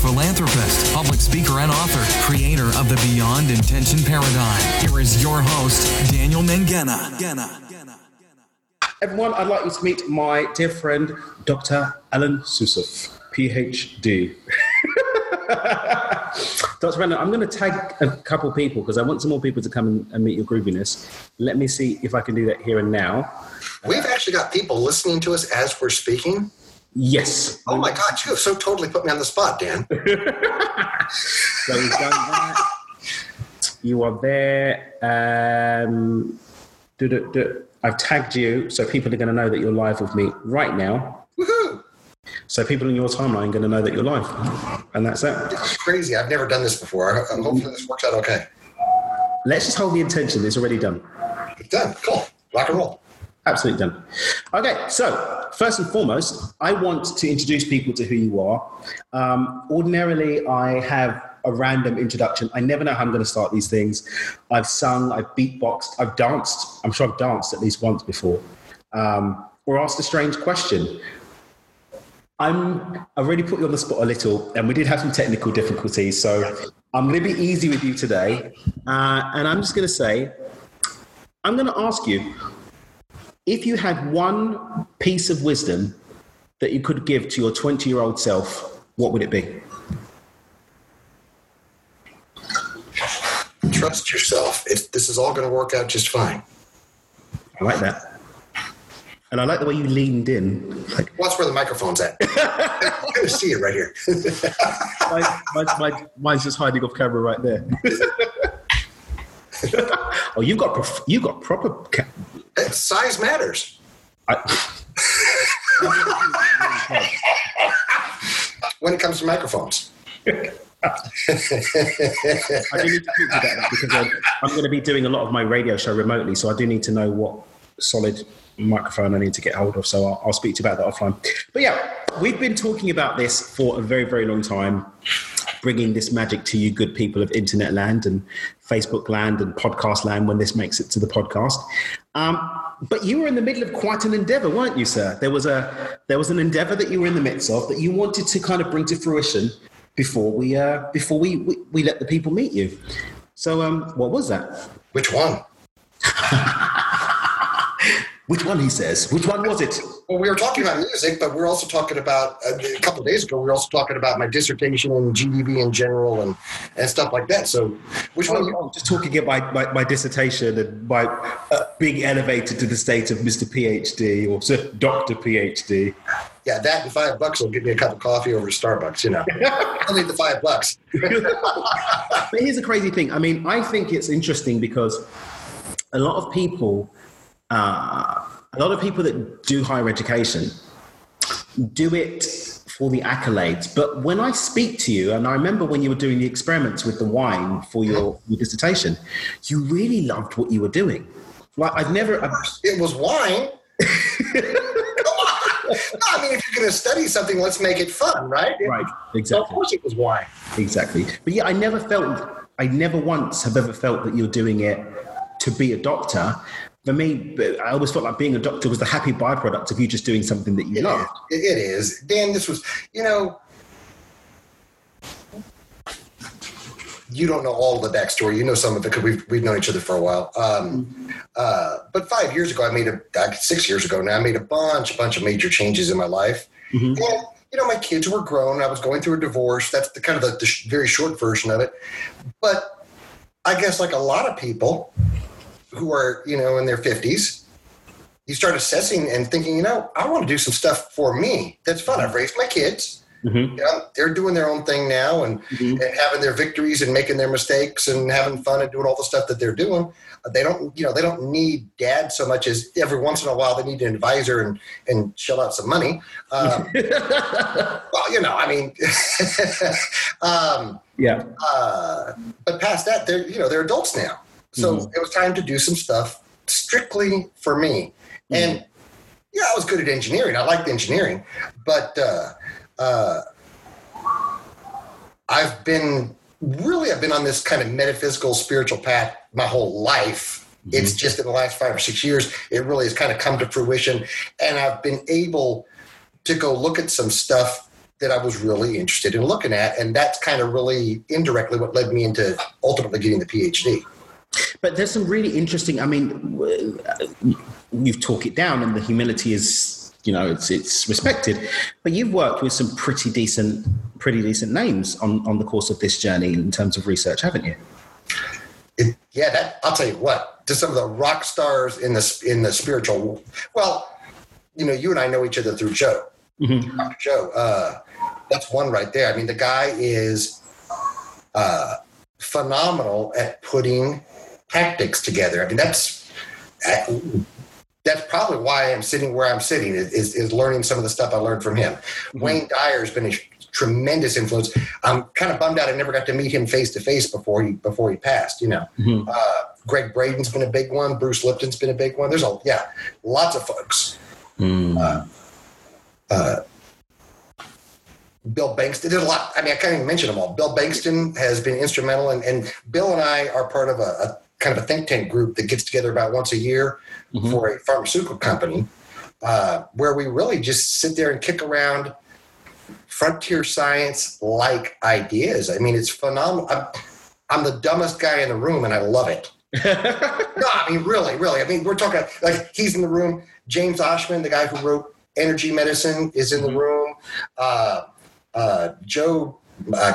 philanthropist, public speaker, and author, creator of the Beyond Intention Paradigm. Here is your host, Daniel Mengena. Everyone, I'd like you to meet my dear friend, Dr. Alan Susuf, PhD. Dr. Brandon, I'm going to tag a couple people because I want some more people to come and, and meet your grooviness. Let me see if I can do that here and now. We've actually got people listening to us as we're speaking. Yes. Oh my God, you have so totally put me on the spot, Dan. So we've done that. You are there. Um, do, do, do. I've tagged you, so people are going to know that you're live with me right now. Woohoo! So people in your timeline are going to know that you're live, and that's it. This is crazy. I've never done this before. I- I- Hopefully, this works out okay. Let's just hold the intention. It's already done. It's done. Cool. Rock and roll. Absolutely done. Okay, so first and foremost, I want to introduce people to who you are. Um, ordinarily, I have a random introduction. I never know how I'm going to start these things. I've sung, I've beatboxed, I've danced. I'm sure I've danced at least once before, um, or asked a strange question. I'm. I really put you on the spot a little, and we did have some technical difficulties. So I'm going to be easy with you today, uh, and I'm just going to say, I'm going to ask you if you had one piece of wisdom that you could give to your 20 year old self, what would it be? Trust yourself. It's, this is all going to work out just fine. I like that. And I like the way you leaned in. Like, Watch where the microphone's at. I'm going to see it right here. my, my, my, mine's just hiding off camera right there. oh, you've got prof- you got proper. Ca- Size matters. I, when it comes to microphones. I do need to talk to you about that because I'm, I'm going to be doing a lot of my radio show remotely, so I do need to know what solid microphone I need to get hold of. So I'll, I'll speak to you about that offline. But yeah, we've been talking about this for a very, very long time, bringing this magic to you, good people of internet land and Facebook land and podcast land when this makes it to the podcast. Um, but you were in the middle of quite an endeavor, weren't you, sir? There was a there was an endeavor that you were in the midst of that you wanted to kind of bring to fruition before we uh, before we, we we let the people meet you. So, um, what was that? Which one? Which one? He says. Which one was it? Well, we were talking about music, but we are also talking about uh, a couple of days ago. We were also talking about my dissertation and GDV in general and, and stuff like that. So, which one? Oh, oh, just talking about my, my, my dissertation and my uh, being elevated to the state of Mr. PhD or Sir Doctor PhD. Yeah, that and five bucks will get me a cup of coffee over at Starbucks. You know, I'll need the five bucks. But here's a crazy thing. I mean, I think it's interesting because a lot of people, uh, a lot of people that do higher education do it for the accolades. But when I speak to you, and I remember when you were doing the experiments with the wine for your, your dissertation, you really loved what you were doing. Like I've never, I've, It was wine. Come on. No, I mean, if you're going to study something, let's make it fun, right? right, So of exactly. course it was wine. Exactly. But yeah, I never felt, I never once have ever felt that you're doing it to be a doctor. For me, I always felt like being a doctor was the happy byproduct of you just doing something that you It loved. is. It is. Dan, this was, you know, you don't know all the backstory. You know some of it because we've, we've known each other for a while. Um, uh, but five years ago, I made a, six years ago now, I made a bunch, a bunch of major changes in my life. Mhm. And, you know, my kids were grown. I was going through a divorce. That's the kind of the, the sh- very short version of it. But I guess like a lot of people who are, you know, in their 50s, you start assessing and thinking, you know, I want to do some stuff for me. That's fun. I've raised my kids. Mhm. You know, they're doing their own thing now and, Mhm. and having their victories and making their mistakes and having fun and doing all the stuff that they're doing. They don't, you know, they don't need dad so much as every once in a while they need an advisor and and shell out some money. Um, well, you know, I mean, um, yeah. uh, but past that, they're you know they're adults now, so Mhm. it was time to do some stuff strictly for me. And yeah, I was good at engineering. I liked engineering, but uh, uh, I've been really I've been on this kind of metaphysical spiritual path my whole life. It's just in the last five or six years it really has kind of come to fruition, and I've been able to go look at some stuff that I was really interested in looking at, and that's kind of really indirectly what led me into ultimately getting the PhD. But there's some really interesting. I mean, you've talked it down, and the humility is, you know, it's it's respected. But you've worked with some pretty decent, pretty decent names on on the course of this journey in terms of research, haven't you? It, yeah, that I'll tell you what. To some of the rock stars in the in the spiritual, well, you know, you and I know each other through Joe. Mm-hmm. Joe, uh, that's one right there. I mean, the guy is uh, phenomenal at putting tactics together. I mean, that's that's probably why I'm sitting where I'm sitting is, is learning some of the stuff I learned from him. Mm-hmm. Wayne Dyer has been a tremendous influence. I'm kind of bummed out I never got to meet him face to face before he before he passed. You know, mm-hmm. uh, Gregg Braden's been a big one. Bruce Lipton's been a big one. There's a yeah, lots of folks. Mm. Uh, uh, Bill Bengston. There's a lot. I mean, I can't even mention them all. Bill Bengston has been instrumental, and, and Bill and I are part of a, a, kind of a think tank group that gets together about once a year mm-hmm. for a pharmaceutical company, uh, where we really just sit there and kick around frontier science like ideas. I mean, it's phenomenal. I'm, I'm the dumbest guy in the room, and I love it. no, I mean, really, really. I mean, we're talking like he's in the room. James Oschman, the guy who wrote Energy Medicine, is in the mm-hmm. room. Uh, uh, Joe, uh,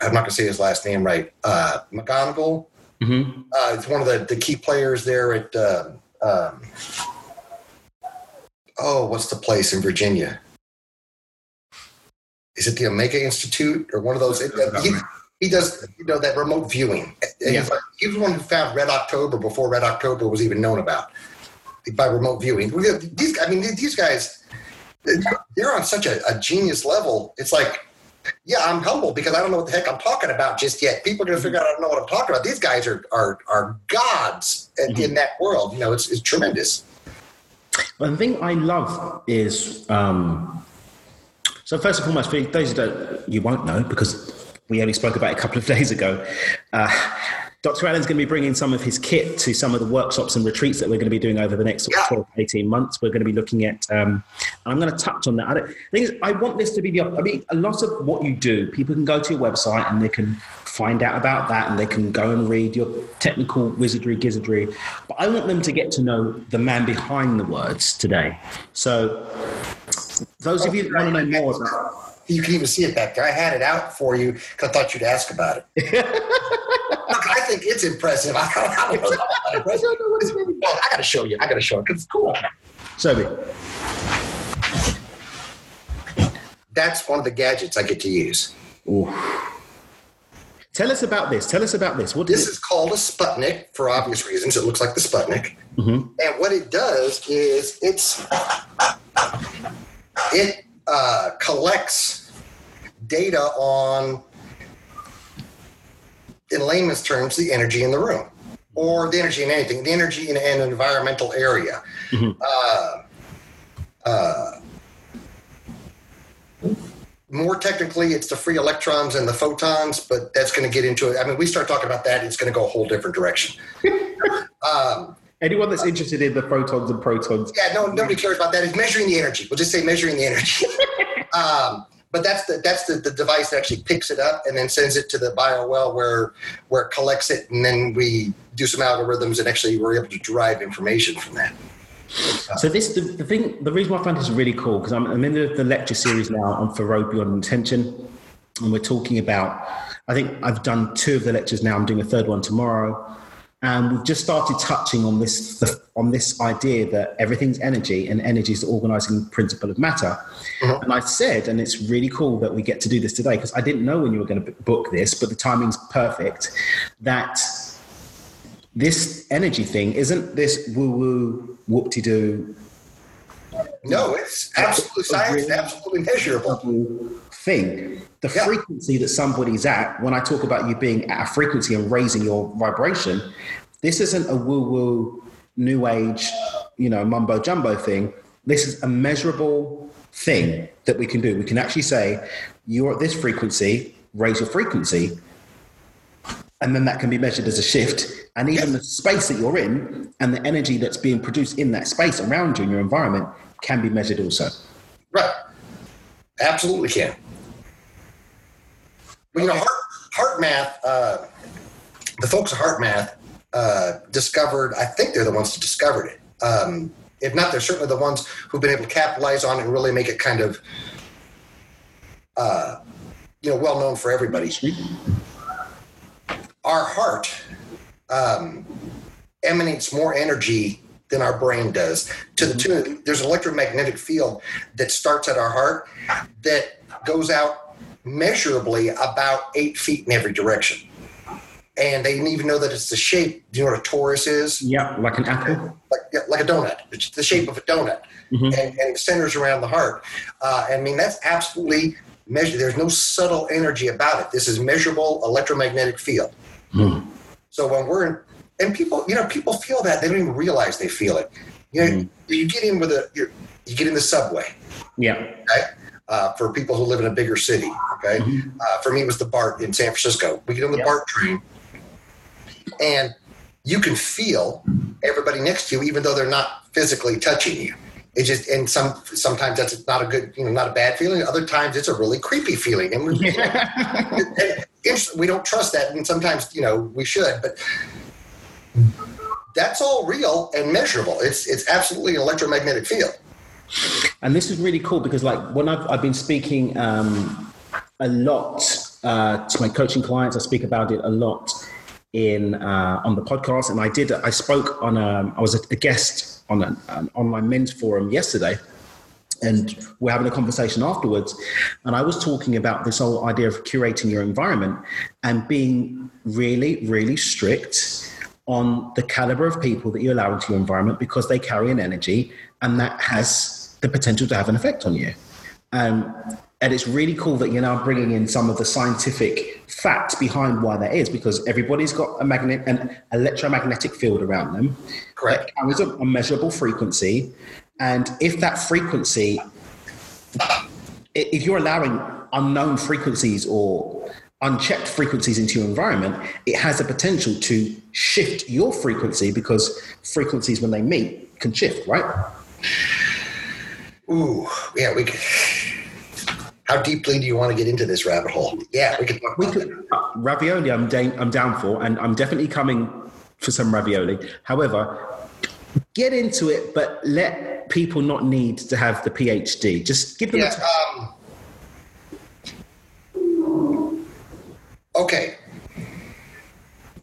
I'm not going to say his last name right, uh, McGonigal. Mm-hmm. Uh, it's one of the, the key players there at, uh, um, oh, what's the place in Virginia? Is it the Omega Institute or one of those? He, he does, you know, that remote viewing. Yeah. He was one who found Red October before Red October was even known about by remote viewing. These, I mean, these guys they're on such a, a genius level. It's like, yeah, I'm humble because I don't know what the heck I'm talking about just yet. People are going to figure out I don't know what I'm talking about. These guys are are are gods in, mm-hmm. in that world. You know, it's, it's tremendous. One thing I love is um, so first and foremost, for those who don't, you won't know because we only spoke about it a couple of days ago. Uh, Dr. Allen's going to be bringing some of his kit to some of the workshops and retreats that we're going to be doing over the next yeah. 12 18 months. We're going to be looking at, um, I'm going to touch on that. I, the thing is, I want this to be the, I mean, a lot of what you do, people can go to your website and they can find out about that and they can go and read your technical wizardry, gizzardry. But I want them to get to know the man behind the words today. So, those of you that want to know more about you can even see it back there. I had it out for you because I thought you'd ask about it. It's impressive. I don't, I don't know. Impressive. I got to show you. I got to show it because it's cool. Sorry. That's one of the gadgets I get to use. Ooh. Tell us about this. Tell us about this. What this is called a Sputnik for obvious reasons. It looks like the Sputnik, mm-hmm. and what it does is it's it uh, collects data on in layman's terms, the energy in the room or the energy in anything, the energy in an environmental area. Mm-hmm. Uh, uh, more technically, it's the free electrons and the photons, but that's going to get into it. I mean, we start talking about that, it's going to go a whole different direction. um, Anyone that's interested in the photons and protons. Yeah, no, nobody cares about that. It's measuring the energy. We'll just say measuring the energy. um, but that's the that's the, the device that actually picks it up and then sends it to the Bio-Well where where it collects it. And then we do some algorithms and actually we're able to derive information from that. So this the, the thing the reason why i find this really cool because I'm, I'm in the, the lecture series now on for beyond intention. And we're talking about i think i've done two of the lectures now. I'm doing a third one tomorrow and we've just started touching on this on this idea that everything's energy and energy is the organizing principle of matter. Mm-hmm. and i said and it's really cool that we get to do this today because i didn't know when you were going to book this but the timing's perfect that this energy thing isn't this woo woo whoop-de-doo. No it's absolutely science absolutely measurable thing the yeah. frequency that somebody's at when i talk about you being at a frequency and raising your vibration this isn't a woo woo new age you know mumbo jumbo thing. This is a measurable thing that we can do. We can actually say you're at this frequency raise your frequency. And then that can be measured as a shift. And even the space that you're in and the energy that's being produced in that space around you in your environment can be measured also. Right. Absolutely can Well, you know, heart, HeartMath, uh, the folks at HeartMath uh, discovered, I think they're the ones who discovered it. Um, if not, they're certainly the ones who've been able to capitalize on it and really make it kind of, uh, you know, well known for everybody. Our heart um, emanates more energy than our brain does. To the tune, there's an electromagnetic field that starts at our heart that goes out measurably about eight feet in every direction. And they didn't even know that it's the shape. Do you know what a torus is? Yeah, like an apple. Like, yeah, like a donut. It's the shape of a donut. Mhm. And, and it centers around the heart. Uh, I mean, that's absolutely measured. There's no subtle energy about it. This is measurable electromagnetic field. Hmm. So when we're in, and people, you know, people feel that they don't even realize they feel it. You know, you get in with a, you're, you get in the subway. Yeah. Okay. Uh, for people who live in a bigger city. Okay. Uh, for me, it was the BART in San Francisco. We get on the Yeah. BART train, and you can feel everybody next to you, even though they're not physically touching you. It just and some sometimes that's not a good, you know, not a bad feeling. Other times it's a really creepy feeling, and we, and we don't trust that. And sometimes, you know, we should, but that's all real and measurable. It's it's absolutely an electromagnetic field. And this is really cool because, like, when I've, I've been speaking um, a lot uh, to my coaching clients, I speak about it a lot in uh, on the podcast. And I did, I spoke on, a, I was a, a guest on an, an online men's forum yesterday, and we're having a conversation afterwards. And I was talking about this whole idea of curating your environment and being really, really strict on the caliber of people that you allow into your environment because they carry an energy and that has the potential to have an effect on you. Um, and it's really cool that you're now bringing in some of the scientific facts behind why that is because everybody's got a magnet, an electromagnetic field around them Correct. that carries a, a measurable frequency. And if that frequency, if you're allowing unknown frequencies or unchecked frequencies into your environment, it has the potential to shift your frequency because frequencies, when they meet, can shift, right? Ooh, yeah, we could. How deeply do you want to get into this rabbit hole? Yeah, we could talk We about could, uh, ravioli, I'm, da- I'm down for, and I'm definitely coming for some ravioli. However, get into it, but let people not need to have the PhD. Just give them a Yeah. Um, okay.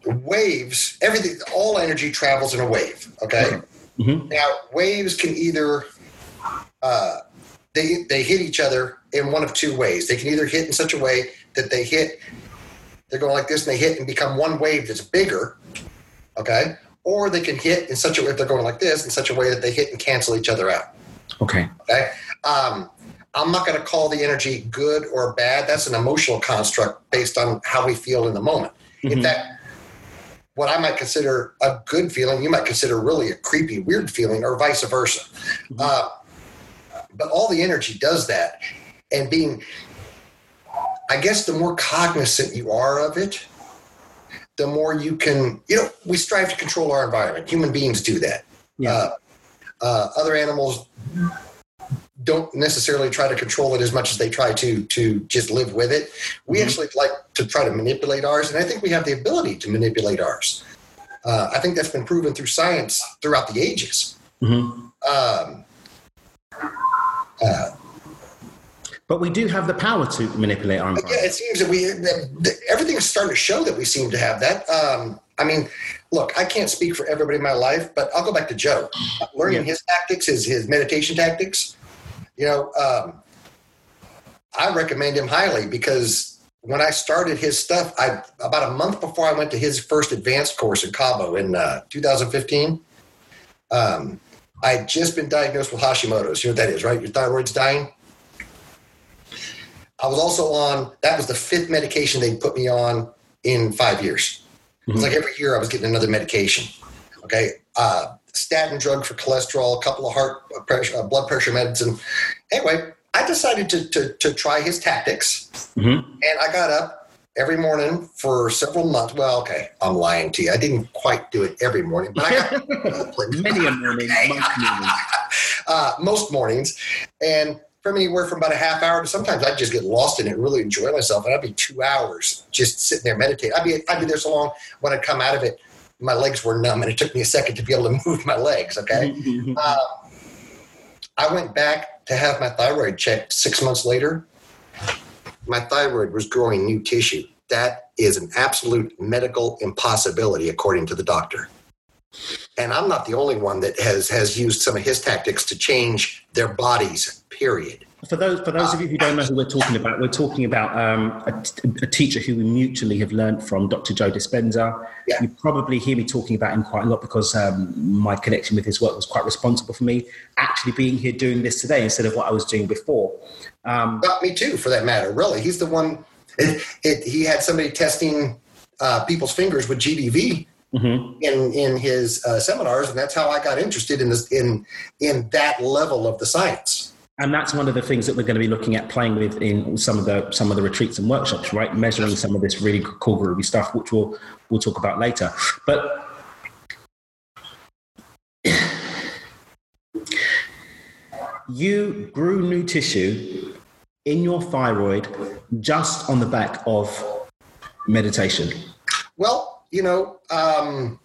Waves, everything, all energy travels in a wave. Okay. Mhm. Now, waves can either uh, they they hit each other in one of two ways. They can either hit in such a way that they hit, they're going like this, and they hit and become one wave that's bigger. Okay. Or they can hit in such a way if they're going like this in such a way that they hit and cancel each other out. Okay. Okay. Um, I'm not going to call the energy good or bad. That's an emotional construct based on how we feel in the moment. In Mhm. fact, what I might consider a good feeling, you might consider really a creepy, weird feeling, or vice versa. Uh, but all the energy does that. And being, I guess, the more cognizant you are of it, the more you can, you know, we strive to control our environment. Human beings do that. Yeah. Uh, uh, other animals don't necessarily try to control it as much as they try to to just live with it. We Mhm. actually like to try to manipulate ours, and I think we have the ability to manipulate ours. Uh, I think that's been proven through science throughout the ages. Mhm. Um, uh, But we do have the power to manipulate our but yeah, environment. it seems that we that, everything's starting to show that we seem to have that. Um, I mean, look, I can't speak for everybody in my life, but I'll go back to Joe. Learning his tactics, his his meditation tactics. You know, um, I recommend him highly because when I started his stuff, I about a month before I went to his first advanced course in Cabo in uh, 2015. Um, I had just been diagnosed with Hashimoto's. You know what that is, right? Your thyroid's dying. I was also on, that was the fifth medication they put me on in five years. It's like every year I was getting another medication. Okay. Uh, statin drug for cholesterol, a couple of heart pressure, uh, blood pressure meds. And anyway, I decided to, to, to try his tactics. Mhm. And I got up every morning for several months. Well, okay, I'm lying to you. I didn't quite do it every morning, but I got Many a morning, most mornings. uh, most mornings. And from anywhere from about a half hour to sometimes I'd just get lost in it, really enjoy myself, and I'd be two hours just sitting there meditating. I'd be I'd be there so long when I'd come out of it, my legs were numb, and it took me a second to be able to move my legs. Okay, uh, I went back to have my thyroid checked six months later. My thyroid was growing new tissue. That is an absolute medical impossibility, according to the doctor. And I'm not the only one that has has used some of his tactics to change their bodies. Period. For those for those of you who don't know who we're talking about, we're talking about um, a, a, teacher who we mutually have learned from, Dr. Joe Dispenza. Yeah. You probably hear me talking about him quite a lot because um, my connection with his work was quite responsible for me actually being here doing this today instead of what I was doing before. Um, Not me too, for that matter. Really, he's the one. It, it, he had somebody testing uh, people's fingers with GDV mhm. in in his uh, seminars, and that's how I got interested in this in in that level of the science. And that's one of the things that we're going to be looking at playing with in some of the some of the retreats and workshops, right? Measuring some of this really cool groovy stuff, which we'll we'll talk about later. But you grew new tissue in your thyroid just on the back of meditation. Well, you know, um,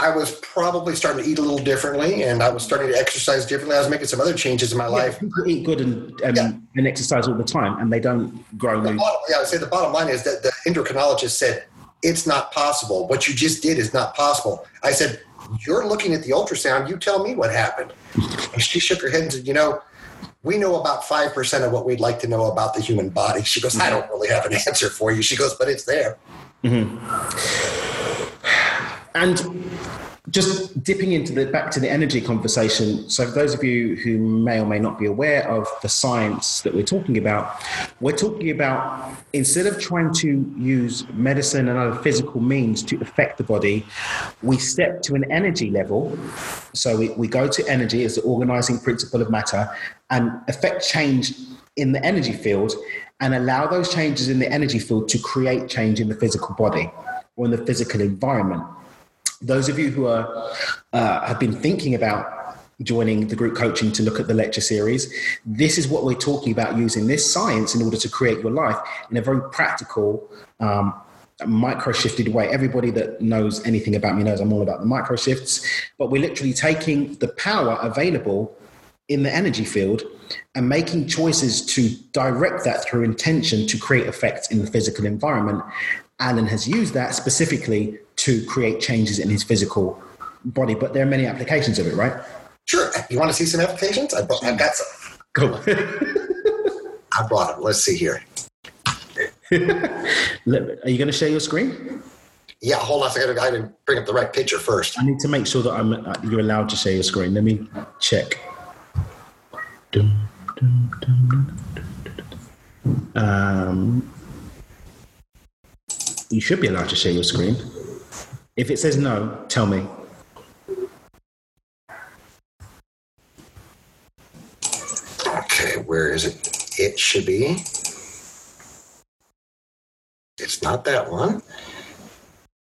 I was probably starting to eat a little differently, and I was starting to exercise differently. I was making some other changes in my life. People eat good and, um, Yeah. and exercise all the time, and they don't grow The new. bottom, yeah, I would say the bottom line is that the endocrinologist said it's not possible. What you just did is not possible. I said, "You're looking at the ultrasound. You tell me what happened." And she shook her head and said, "You know, we know about five percent of what we'd like to know about the human body." She goes, "I don't really have an answer for you." She goes, "But it's there." And just dipping into the back to the energy conversation. So, for those of you who may or may not be aware of the science that we're talking about, we're talking about instead of trying to use medicine and other physical means to affect the body, we step to an energy level. So, we, we go to energy as the organizing principle of matter and affect change in the energy field and allow those changes in the energy field to create change in the physical body or in the physical environment those of you who are uh, have been thinking about joining the group coaching to look at the lecture series this is what we're talking about using this science in order to create your life in a very practical um, micro shifted way everybody that knows anything about me knows i'm all about the micro shifts but we're literally taking the power available in the energy field and making choices to direct that through intention to create effects in the physical environment. Alan has used that specifically to create changes in his physical body, but there are many applications of it, right? Sure. You want to see some applications? I brought, I've got some. Cool. I brought them. Let's see here. Are you going to share your screen? Yeah, hold on a second. I didn't bring up the right picture first. I need to make sure that I'm, uh, you're allowed to share your screen. Let me check. Um, you should be allowed to share your screen. If it says no, tell me. Okay, where is it? It should be. It's not that one.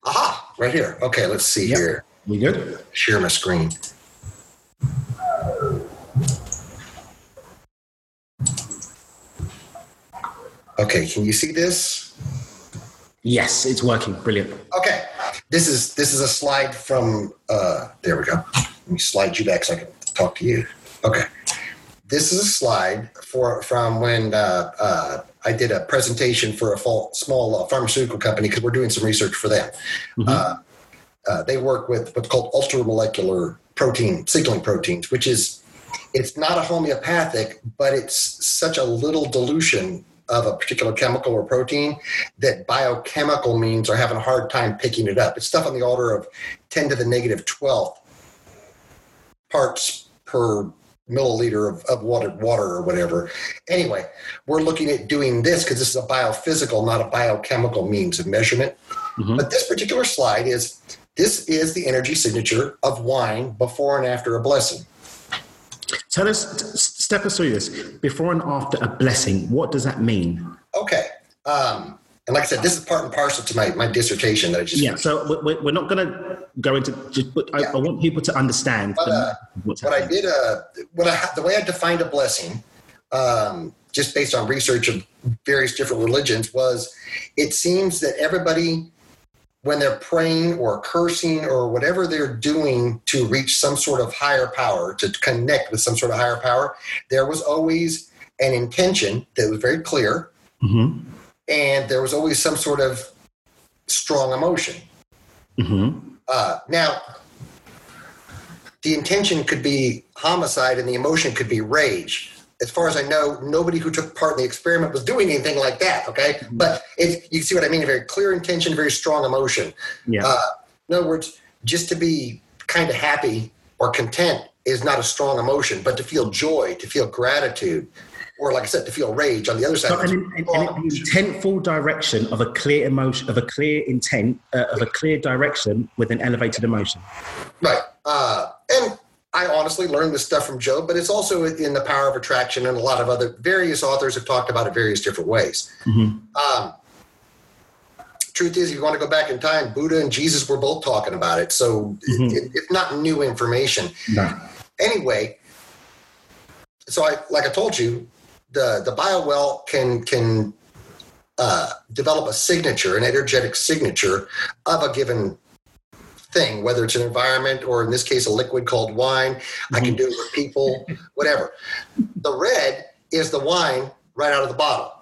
Aha, right here. Okay, let's see Yep. here. We good? Share my screen. Okay, can you see this? Yes, it's working. Brilliant. Okay, this is this is a slide from. Uh, there we go. Let me slide you back so I can talk to you. Okay, this is a slide for from when uh, uh, I did a presentation for a small uh, pharmaceutical company because we're doing some research for them. Uh, uh, they work with what's called ultramolecular protein signaling proteins, which is it's not a homeopathic, but it's such a little dilution of a particular chemical or protein that biochemical means are having a hard time picking it up. It's stuff on the order of 10 to the negative 12th parts per milliliter of, of water, water or whatever. Anyway, we're looking at doing this because this is a biophysical, not a biochemical means of measurement. Mhm. But this particular slide is this is the energy signature of wine before and after a blessing. Tell us, step us through this. Before and after a blessing, what does that mean? Okay. Um, And like I said, this is part and parcel to my, my dissertation that I just Yeah, so we- we- we're not going to go into just, but I, Yeah. I want people to understand But, the- uh, what's what I did, uh, what I the way I defined a blessing, um, just based on research of various different religions, was it seems that everybody, when they're praying or cursing or whatever they're doing to reach some sort of higher power, to connect with some sort of higher power, there was always an intention that was very clear, Mhm, and there was always some sort of strong emotion. mhm. Uh, now, the intention could be homicide and the emotion could be rage. As far as I know, nobody who took part in the experiment was doing anything like that. Okay, but it, you see what I mean? A very clear intention, very strong emotion. Yeah. Uh, in other words, just to be kind of happy or content is not a strong emotion, but to feel joy, to feel gratitude, or like I said, to feel rage on the other side. So an, an, an, intentful direction of a clear emotion, of a clear intent, uh, of a clear direction with an elevated emotion. Right. Uh, I honestly learned this stuff from Joe, but it's also in the power of attraction, and a lot of other various authors have talked about it various different ways. Mhm. Um, truth is, if you want to go back in time, Buddha and Jesus were both talking about it, so Mhm. it, it's not new information. No. Anyway, so I like I told you, the the Bio-Well can can uh, develop a signature, an energetic signature of a given thing, whether it's an environment or in this case a liquid called wine. I can do it with people, whatever. The red is the wine right out of the bottle.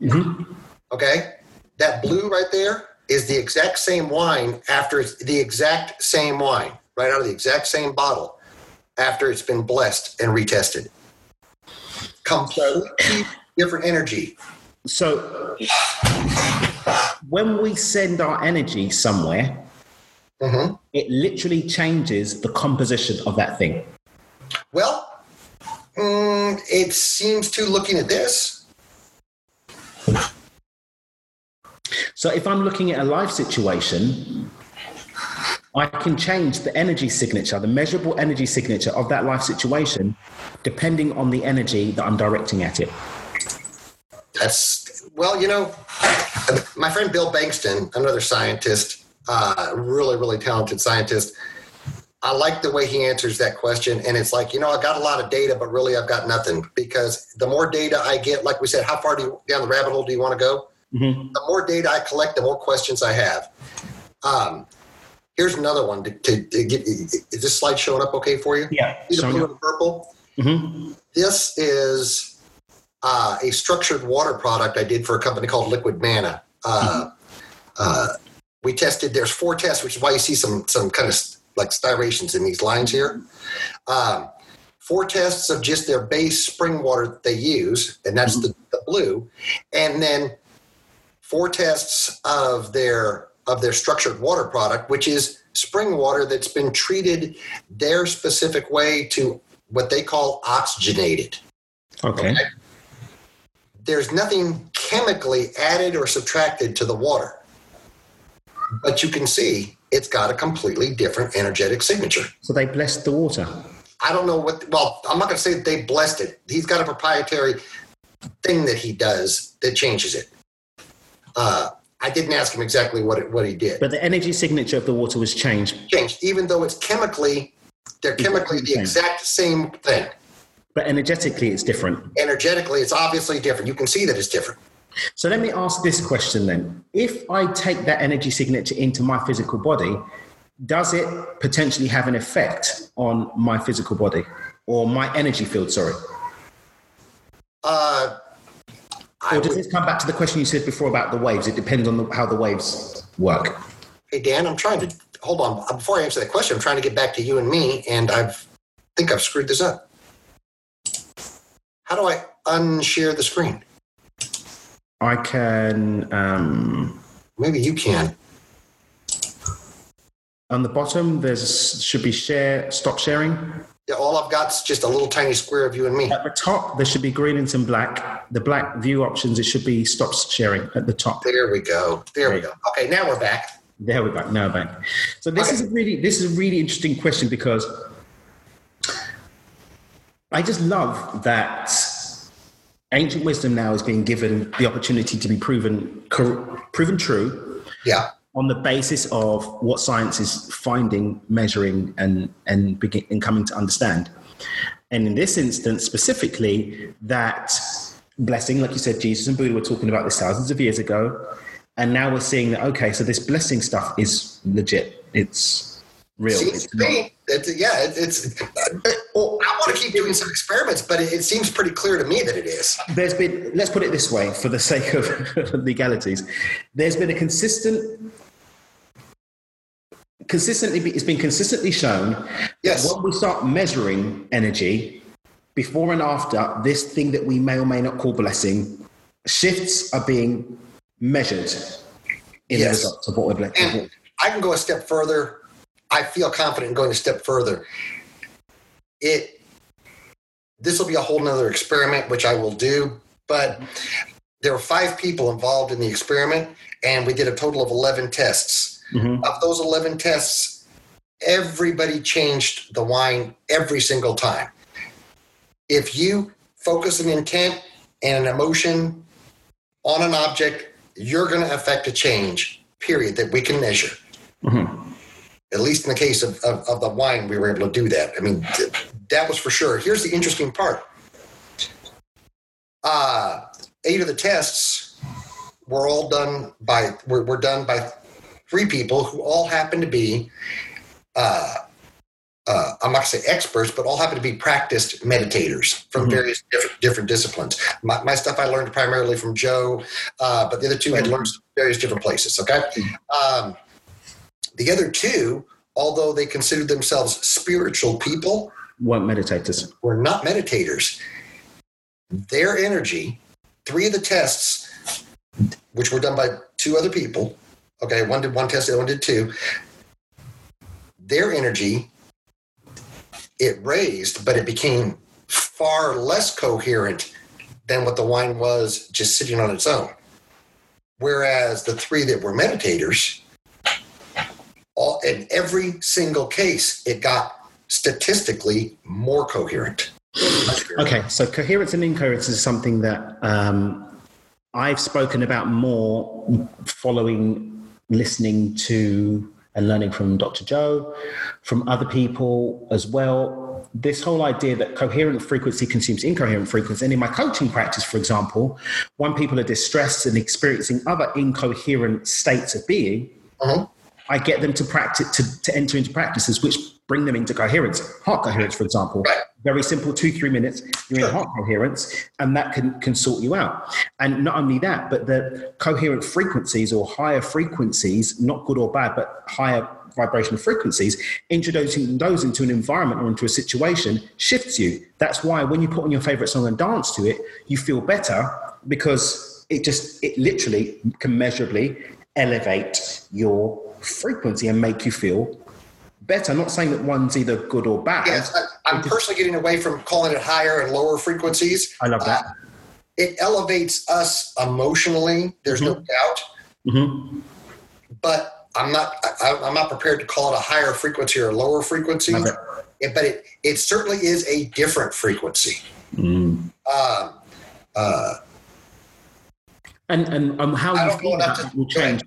Mhm. Okay, that blue right there is the exact same wine after it's the exact same wine right out of the exact same bottle after it's been blessed and retested. Completely different energy. So when we send our energy somewhere, hmm it literally changes the composition of that thing. Well, mm, it seems to looking at this. So if I'm looking at a life situation, I can change the energy signature, the measurable energy signature of that life situation, depending on the energy that I'm directing at it. That's well, you know, my friend Bill Bengston, another scientist, uh, really, really talented scientist. I like the way he answers that question, and it's like, you know, I got a lot of data, but really, I've got nothing because the more data I get, like we said, how far do you, down the rabbit hole do you want to go? Mhm. The more data I collect, the more questions I have. Um, here's another one. To, to, to get, is this slide showing up okay for you? Yeah. See the blue and purple? Mhm. This is uh, a structured water product I did for a company called Liquid Mana. Uh, uh, we tested. There's four tests, which is why you see some some kind of like styrations in these lines here. Um, four tests of just their base spring water that they use, and that's the, the blue, and then four tests of their of their structured water product, which is spring water that's been treated their specific way to what they call oxygenated. Okay. There's nothing chemically added or subtracted to the water. But you can see it's got a completely different energetic signature. So they blessed the water. I don't know what, well, I'm not going to say that they blessed it. He's got a proprietary thing that he does that changes it. Uh, I didn't ask him exactly what, it, what he did. But the energy signature of the water was changed. Changed, even though it's chemically, they're chemically the exact same thing. But energetically, it's different. Energetically, it's obviously different. You can see that it's different. So let me ask this question then. If I take that energy signature into my physical body, does it potentially have an effect on my physical body or my energy field? Sorry. Uh, Or does would- this come back to the question you said before about the waves? It depends on the, how the waves work. Hey Dan, I'm trying to hold on before I answer that question. I'm trying to get back to you and me, and I've think I've screwed this up. How do I unshare the screen? I can, um, Maybe you can. on the bottom, there's should be share, stop sharing. Yeah, all I've got is just a little tiny square of you and me. At the top, there should be green and some black. The black view options, it should be stop sharing at the top. There we go. There we go. Okay, now we're back. There we're back. Now back. So this Okay. is a really this is a really interesting question because I just love that ancient wisdom now is being given the opportunity to be proven cor- proven true Yeah. on the basis of what science is finding, measuring, and and begin and coming to understand. And in this instance, specifically, that blessing, like you said, Jesus and Buddha were talking about this thousands of years ago, and now we're seeing that okay, so this blessing stuff is legit. It's real. It's not- me, it's, yeah, it, it's. Uh, or- I want to keep doing some experiments, but it, it seems pretty clear to me that it is. there's been let's put it this way for the sake of legalities there's been a consistent consistently it's been consistently shown Yes. that when we start measuring energy before and after this thing that we may or may not call blessing shifts are being measured in the Yes. results of what we're blessing I can go a step further. I feel confident in going a step further. It this will be a whole nother experiment, which I will do, but there were five people involved in the experiment, and we did a total of 11 tests. Mhm. Of those 11 tests, everybody changed the wine every single time. If you focus an intent and an emotion on an object, you're going to affect a change, period, that we can measure. Mhm. At least in the case of, of, of the wine, we were able to do that. I mean, th- that was for sure. Here's the interesting part uh, eight of the tests were all done by, were, were done by three people who all happen to be uh, uh, I'm not going to say experts, but all happen to be practiced meditators from Mhm. various different, different disciplines. My, my stuff I learned primarily from Joe, uh, but the other two had learned from various different places. Okay. Um, the other two, although they considered themselves spiritual people, weren't meditators were not meditators. Their energy, three of the tests, which were done by two other people, okay, one did one test, the other one did two, their energy, it raised, but it became far less coherent than what the wine was just sitting on its own. Whereas the three that were meditators, in every single case, it got statistically more coherent. Okay, so coherence and incoherence is something that um, I've spoken about more following listening to and learning from Dr. Joe, from other people as well. This whole idea that coherent frequency consumes incoherent frequency. And in my coaching practice, for example, when people are distressed and experiencing other incoherent states of being, Mhm. I get them to practice to, to enter into practices which bring them into coherence. Heart coherence, for example. Very simple, two, three minutes, you're in heart coherence, and that can, can sort you out. And not only that, but the coherent frequencies or higher frequencies, not good or bad, but higher vibrational frequencies, introducing those into an environment or into a situation shifts you. That's why when you put on your favorite song and dance to it, you feel better because it just, it literally can measurably elevate your frequency and make you feel better. I'm not saying that one's either good or bad. Yes, I, I'm personally getting away from calling it higher and lower frequencies. I love that. It elevates us emotionally. There's no doubt, hmm but I'm not. I, I'm not prepared to call it a higher frequency or a lower frequency. Love it. But it it certainly is a different frequency. Mm. Um, uh, And and um, how you feel know about enough that will change.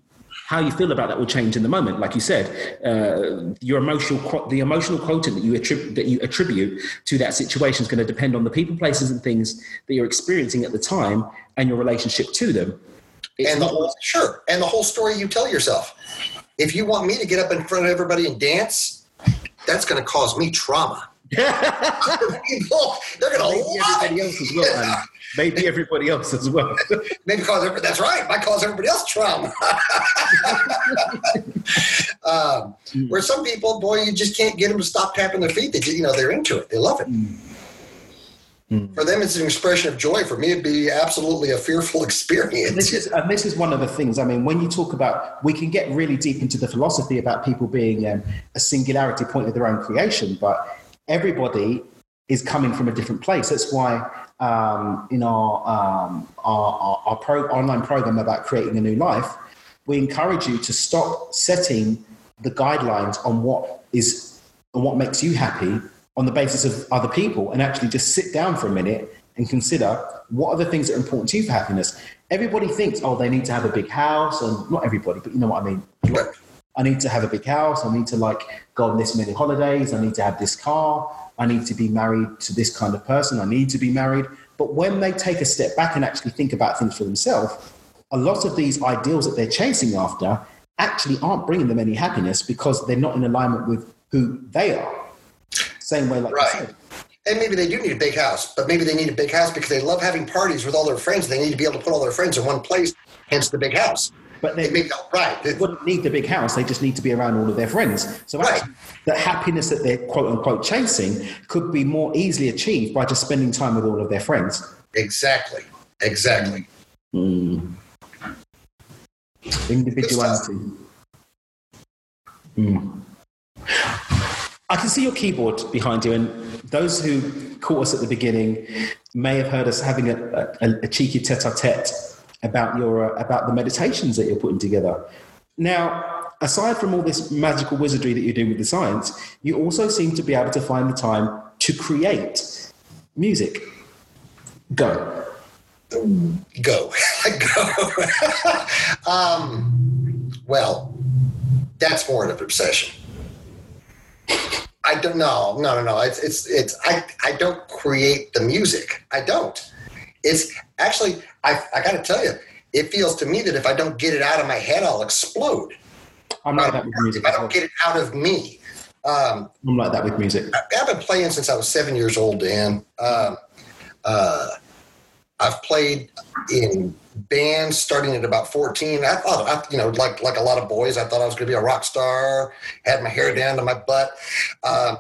How you feel about that will change in the moment, like you said. Uh, your emotional, the emotional quotient that you attribute that you attribute to that situation is going to depend on the people, places, and things that you're experiencing at the time, and your relationship to them. It's and the whole sure, and the whole story you tell yourself. If you want me to get up in front of everybody and dance, that's going to cause me trauma. People, they're going to love everybody it. else as well. and maybe everybody else as well. Maybe cause that's right. Might cause everybody else trauma. um, where some people, boy, you just can't get them to stop tapping their feet. They, you know, they're into it. They love it. For them, it's an expression of joy. For me, it'd be absolutely a fearful experience. this is and this is one of the things. I mean, when you talk about, we can get really deep into the philosophy about people being um, a singularity point of their own creation, but everybody is coming from a different place. That's why um, in our um, our, our, our pro, online program about creating a new life, we encourage you to stop setting the guidelines on what is on what makes you happy on the basis of other people and actually just sit down for a minute and consider what are the things that are important to you for happiness. Everybody thinks, oh, they need to have a big house, and not everybody, but you know what I mean. I need to have a big house. I need to like go on this many holidays. I need to have this car. I need to be married to this kind of person. I need to be married. But when they take a step back and actually think about things for themselves, a lot of these ideals that they're chasing after actually aren't bringing them any happiness because they're not in alignment with who they are. Same way, like you Right. said. And maybe they do need a big house, but maybe they need a big house because they love having parties with all their friends. They need to be able to put all their friends in one place, hence the big house. But they, Maybe, right. they wouldn't need the big house. They just need to be around all of their friends. So Right. actually, the happiness that they're quote unquote chasing could be more easily achieved by just spending time with all of their friends. Exactly. Exactly. Individuality. Mm. I can see your keyboard behind you, and those who caught us at the beginning may have heard us having a, a, a cheeky tete-a-tete about your uh, about the meditations that you're putting together. Now, aside from all this magical wizardry that you're doing with the science, you also seem to be able to find the time to create music. Go. Go. Go. um, well, that's more of an obsession. I don't know. No, no, no. It's, it's, it's, I, I don't create the music. I don't. It's actually, I, I got to tell you, it feels to me that if I don't get it out of my head, I'll explode. I'm like that with music. If I don't get it out of me. Um, I'm like that with music. I've been playing since I was seven years old, Dan. Um, uh, I've played in bands starting at about 14. I thought, I, you know, like like a lot of boys, I thought I was going to be a rock star. Had my hair down to my butt. Uh,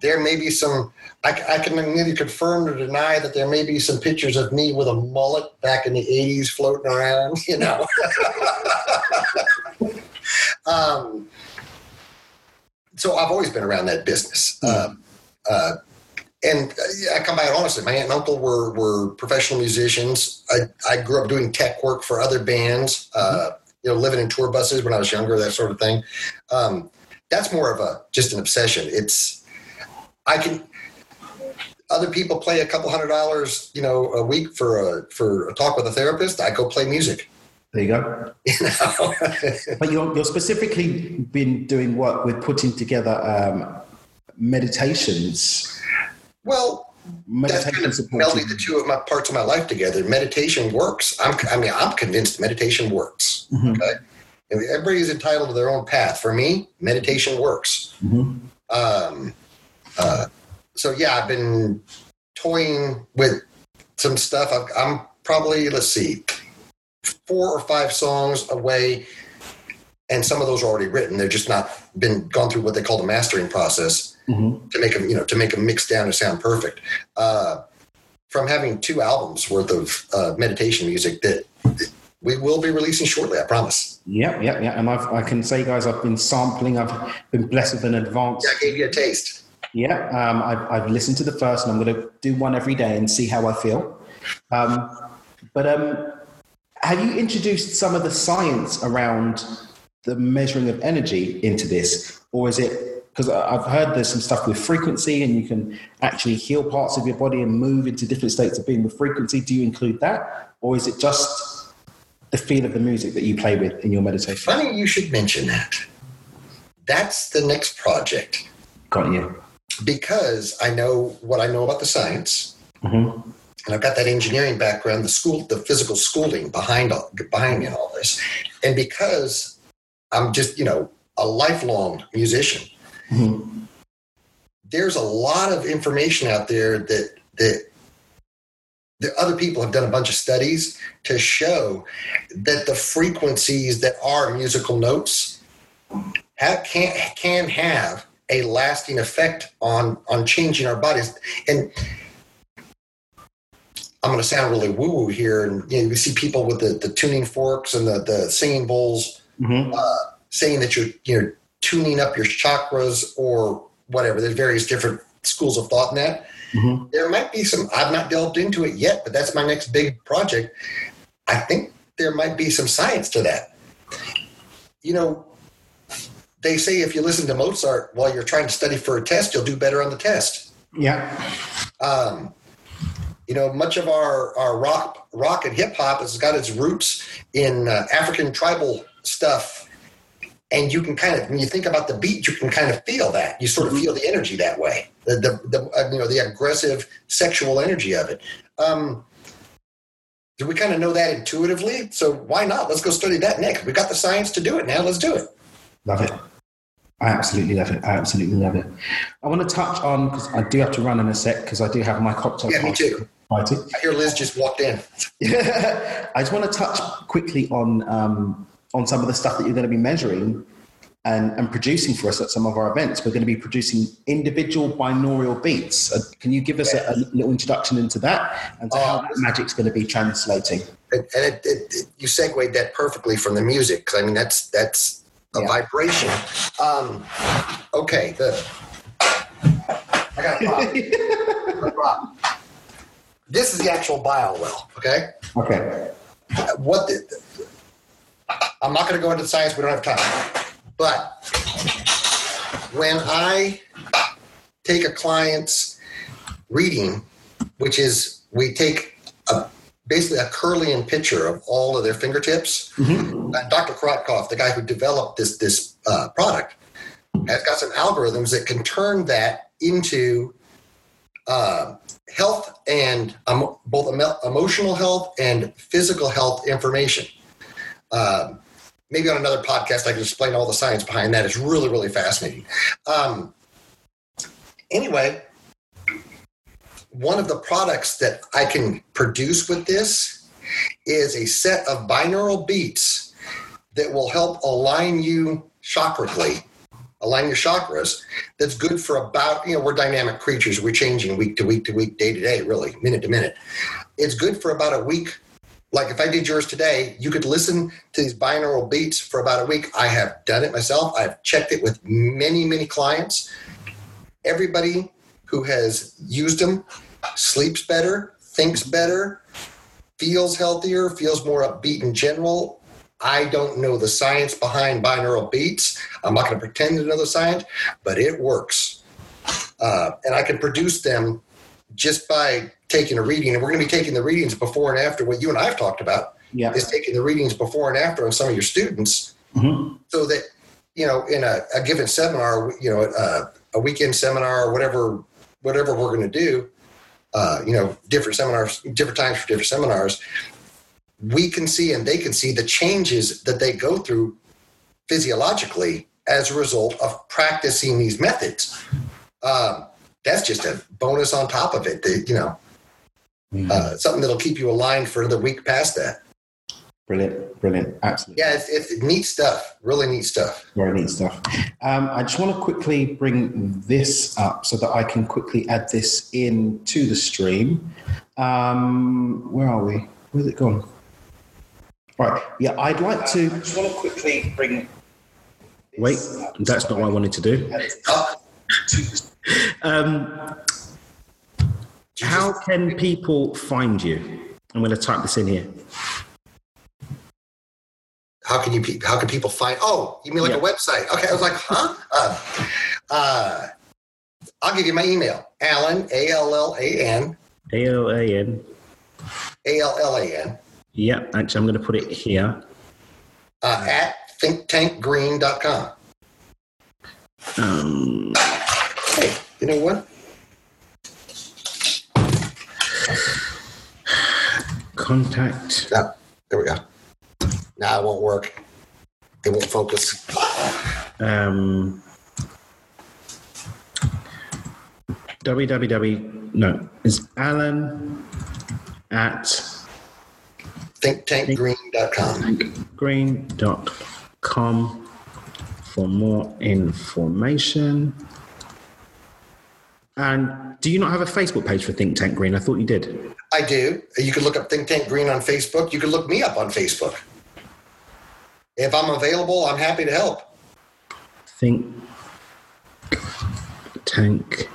there may be some. I, I can neither confirm or deny that there may be some pictures of me with a mullet back in the 80s floating around. You know. um, so I've always been around that business. Um, uh, and uh, I come by it honestly. My aunt and uncle were were professional musicians. I, I grew up doing tech work for other bands. Uh, you know, living in tour buses when I was younger, that sort of thing. Um, that's more of a just an obsession. It's I can. Other people play a couple hundred dollars, you know, a week for a for a talk with a therapist. I go play music. There you go. But you're, you're specifically been doing work with putting together um, meditations, well, that's kind meditation of melding the two of my parts of my life together. Meditation works. I'm, I mean, I'm convinced meditation works. Mhm. Okay, everybody is entitled to their own path. For me, meditation works. Mhm. Um, uh, so yeah, I've been toying with some stuff. I've, I'm probably let's see, four or five songs away, and some of those are already written. They're just not been gone through what they call the mastering process Mhm. to make them, you know, to make them mix down to sound perfect. Uh, from having two albums worth of uh, meditation music that we will be releasing shortly, I promise. Yeah, yeah, yeah. And I've, I can say, guys, I've been sampling. I've been blessed with an advance. Yeah, I gave you a taste. Yeah, um, I've, I've listened to the first, and I'm going to do one every day and see how I feel. Um, but um, have you introduced some of the science around the measuring of energy into this, or is it because I've heard there's some stuff with frequency, and you can actually heal parts of your body and move into different states of being with frequency? Do you include that, or is it just the feel of the music that you play with in your meditation? Funny you should mention that. That's the next project Got you. Because I know what I know about the science, Mhm. and I've got that engineering background, the school, the physical schooling behind all, behind me all this, and because I'm just you know a lifelong musician. Mhm. there's a lot of information out there that that that other people have done a bunch of studies to show that the frequencies that are musical notes have, can can have a lasting effect on on changing our bodies and I'm going to sound really woo woo here, and you know, you see people with the, the tuning forks and the, the singing bowls Mhm. saying that you're you're tuning up your chakras or whatever. There's various different schools of thought in that. Mhm. There might be some. I've not delved into it yet, but that's my next big project. I think there might be some science to that. You know, they say if you listen to Mozart while you're trying to study for a test, you'll do better on the test. Yeah. Um, You know, much of our, our rock, rock and hip hop has got its roots in uh, African tribal stuff. And you can kind of, when you think about the beat, you can kind of feel that. You sort of feel the energy that way, the, the, the uh, you know, the aggressive sexual energy of it. Um, do we kind of know that intuitively? So why not? Let's go study that next. We got the science to do it now. Let's do it. Love it. I absolutely love it. I absolutely love it. I want to touch on because I do have to run in a sec because I do have my cocktail. Yeah, me too. Party. I hear Liz just walked in. I just want to touch quickly on um, on some of the stuff that you're going to be measuring and, and producing for us at some of our events. We're going to be producing individual binaural beats. Uh, can you give us a, a, little introduction into that and to how that magic's going to be translating? And, and it, it, it, you segued that perfectly from the music because I mean that's that's a Yeah. vibration. Um, okay, good. I got a problem. This is the actual Bio-Well. Okay, Okay. what the, I'm not going to go into the science. We don't have time. But when I take a client's reading, which is we take basically a Kirlian picture of all of their fingertips. And Dr. Korotkov, the guy who developed this this uh, product, has got some algorithms that can turn that into uh, health and um, both emo- emotional health and physical health information. Um, maybe on another podcast, I can explain all the science behind that. It's really, really fascinating. Um, anyway, one of the products that I can produce with this is a set of binaural beats that will help align you chakrically, align your chakras. That's good for about, you know, we're dynamic creatures. We're changing week to week to week, day to day, really, minute to minute. It's good for about a week. Like if I did yours today, you could listen to these binaural beats for about a week. I have done it myself. I've checked it with many, many clients. Everybody who has used them sleeps better, thinks better, feels healthier, feels more upbeat in general. I don't know the science behind binaural beats. I'm not going to pretend to know the science, but it works. Uh, and I can produce them just by taking a reading. And we're going to be taking the readings before and after what you and I have talked about Yeah. is taking the readings before and after on some of your students Mhm. so that, you know, in a, a given seminar, you know, a, a weekend seminar or whatever, whatever we're going to do, uh, you know, different seminars, different times for different seminars, we can see and they can see the changes that they go through physiologically as a result of practicing these methods. Um, that's just a bonus on top of it. That, you know, uh, something that'll keep you aligned for another week past that. Brilliant, brilliant, absolutely. Yeah, it's, it's neat stuff. Really neat stuff. Very neat stuff. Um, I just want to quickly bring this up so that I can quickly add this in to the stream. Um, where are we? Where's it gone? Right. Yeah, I'd like to. I just want to quickly bring. Wait, that's not what I wanted to do. Um, how can people find you? I'm going to type this in here. How can you? pe- How can people find? Oh, you mean like a website? Okay, I was like, huh? Uh, uh, I'll give you my email. Alan A L L A N A L A N. A L L A N Yeah, actually, I'm going to put it here. uh, at thinktankgreen.com. Um, Hey, you know what? contact. No, there we go. Now it won't work. It won't focus. Um, www. No, it's Alan at Thinktankgreen.com. green.com for more information. And do you not have a Facebook page for Think Tank Green? I thought you did. I do. You can look up Think Tank Green on Facebook. You can look me up on Facebook. If I'm available, I'm happy to help. Think Tank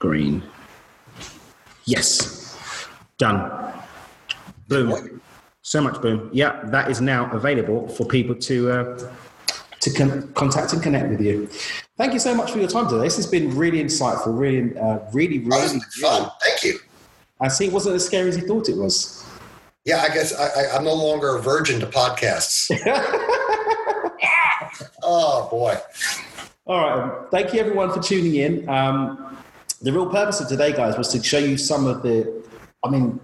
Green. Yes. Done. Boom. So much boom. Yeah, that is now available for people to uh, to con- contact and connect with you. Thank you so much for your time today. This has been really insightful, really, uh, really, really, fun. Thank you. I see it wasn't as scary as he thought it was. Yeah, I guess I, I, I'm no longer a virgin to podcasts. oh boy. All right. Thank you, everyone, for tuning in. Um, the real purpose of today, guys, was to show you some of the. I mean,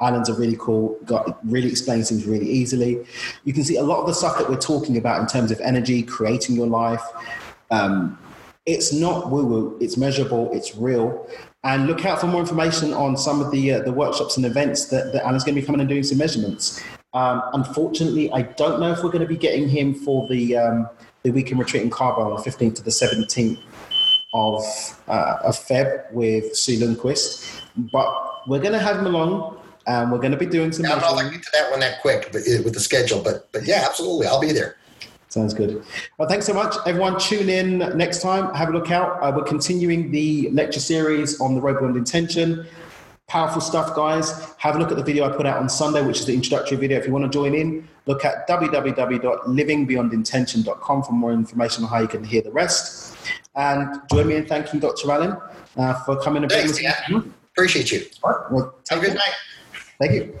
islands are really cool. Got really explains things really easily. You can see a lot of the stuff that we're talking about in terms of energy, creating your life. Um, it's not woo woo. It's measurable. It's real. And look out for more information on some of the uh, the workshops and events that, that Alan's going to be coming and doing some measurements. Um, unfortunately, I don't know if we're going to be getting him for the um, the weekend retreat in Carbon on the 15th to the 17th of, uh, of Feb with Sue Lundquist. But we're going to have him along. and we're going to be doing some. Yeah, I'm not like to that one that quick but, uh, with the schedule, but but yeah, absolutely, I'll be there. Sounds good. Well, thanks so much, everyone. Tune in next time. Have a look out. Uh, we're continuing the lecture series on the road beyond intention. Powerful stuff, guys. Have a look at the video I put out on Sunday, which is the introductory video. If you want to join in, look at www.livingbeyondintention.com for more information on how you can hear the rest. And join me in thanking Dr. Allen uh, for coming and Thanks, yeah. Appreciate you. All right. Well, Have a good night. Thank you.